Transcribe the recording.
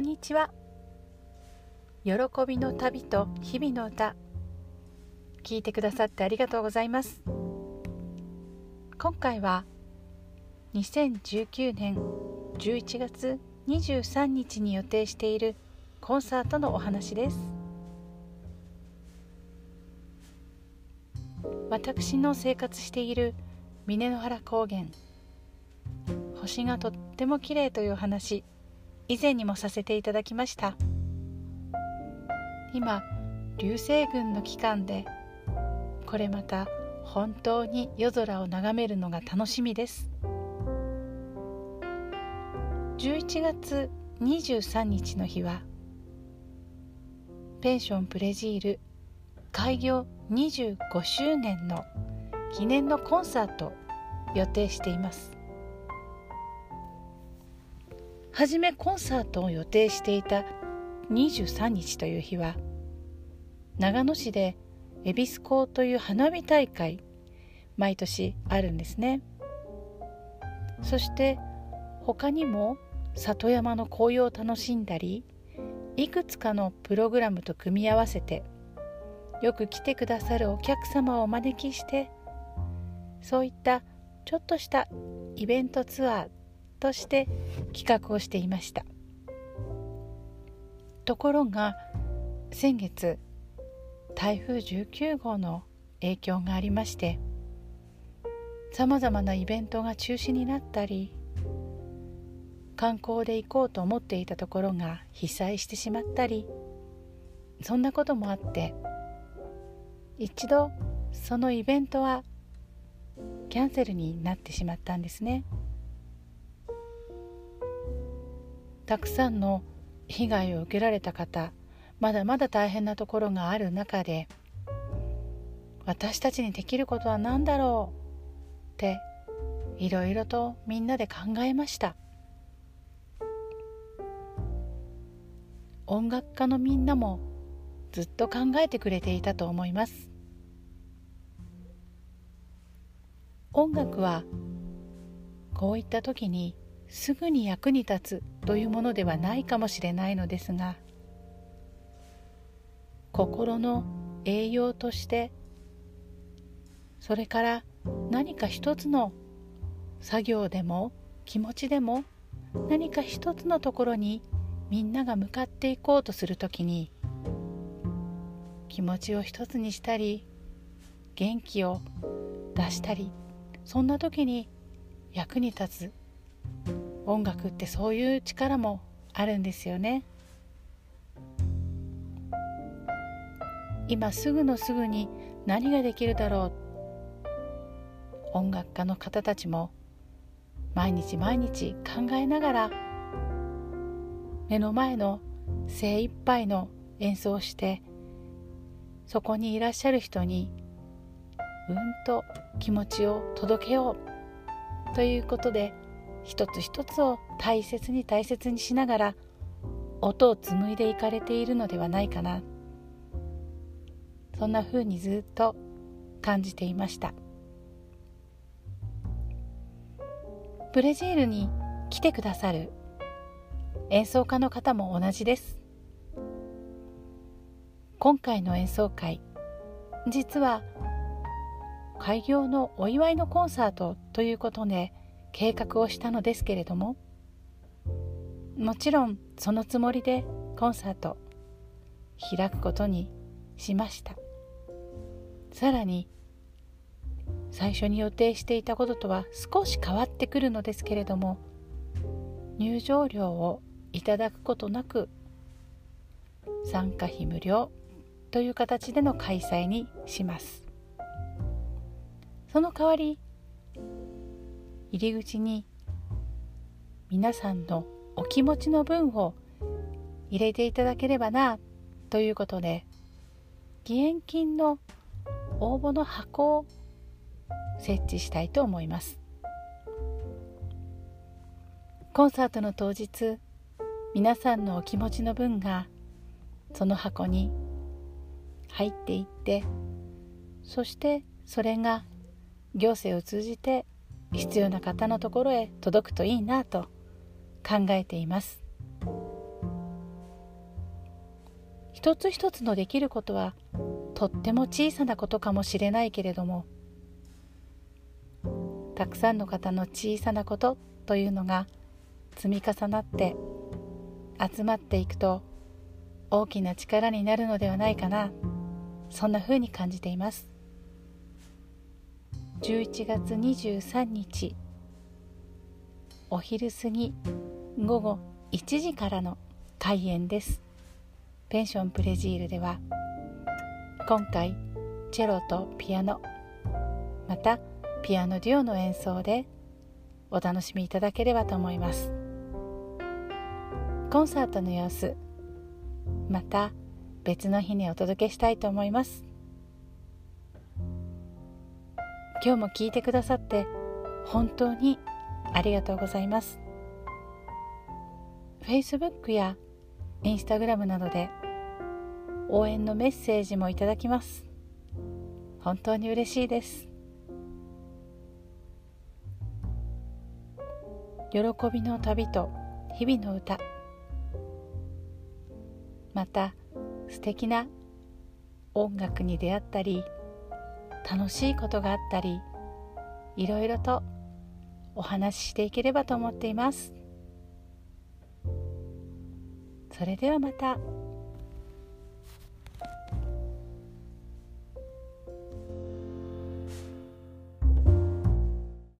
こんにちは。喜びの旅と日々の歌。聞いてくださってありがとうございます。今回は2019年11月23日に予定しているコンサートのお話です。私の生活している峰の原高原。星がとっても綺麗という話。以前にもさせていただきました。今流星群の期間でこれまた本当に夜空を眺めるのが楽しみです。11月23日の日はペンションプレジール開業25周年の記念のコンサート予定しています。はじめコンサートを予定していた23日という日は長野市で恵比寿港という花火大会毎年あるんですね。そして他にも里山の紅葉を楽しんだりいくつかのプログラムと組み合わせてよく来てくださるお客様をお招きしてそういったちょっとしたイベントツアーとして企画をしていました。ところが先月台風19号の影響がありましてさまざまなイベントが中止になったり観光で行こうと思っていたところが被災してしまったりそんなこともあって一度そのイベントはキャンセルになってしまったんですね。たくさんの被害を受けられた方まだまだ大変なところがある中で私たちにできることは何だろうっていろいろとみんなで考えました。音楽家のみんなもずっと考えてくれていたと思います。音楽はこういった時にすぐに役に立つというものではないかもしれないのですが心の栄養としてそれから何か一つの作業でも気持ちでも何か一つのところにみんなが向かっていこうとするときに気持ちを一つにしたり元気を出したりそんな時に役に立つ音楽ってそういう力もあるんですよね。今すぐのすぐに何ができるだろう音楽家の方たちも毎日毎日考えながら目の前の精一杯の演奏をしてそこにいらっしゃる人にうんと気持ちを届けようということで一つ一つを大切に大切にしながら音を紡いでいかれているのではないかな。そんな風にずっと感じていました。ブレジールに来てくださる演奏家の方も同じです。今回の演奏会実は開業のお祝いのコンサートということで計画をしたのですけれどももちろんそのつもりでコンサート開くことにしました。さらに最初に予定していたこととは少し変わってくるのですけれども入場料をいただくことなく参加費無料という形での開催にします。その代わり入り口に皆さんのお気持ちの分を入れていただければなということで義援金の応募の箱を設置したいと思います。コンサートの当日皆さんのお気持ちの分がその箱に入っていってそしてそれが行政を通じて必要な方のところへ届くといいなと考えています。一つ一つのできることはとっても小さなことかもしれないけれどもたくさんの方の小さなことというのが積み重なって集まっていくと大きな力になるのではないかなそんな風に感じています。11月23日。お昼過ぎ午後1時からの開演です。ペンションプレジールでは今回チェロとピアノまたピアノデュオの演奏でお楽しみいただければと思います。コンサートの様子また別の日にお届けしたいと思います。今日も聞いてくださって本当にありがとうございます。Facebook や Instagram などで応援のメッセージもいただきます。本当に嬉しいです。喜びの旅と日々の歌。また素敵な音楽に出会ったり楽しいことがあったりいろいろとお話ししていければと思っていますそれではまた。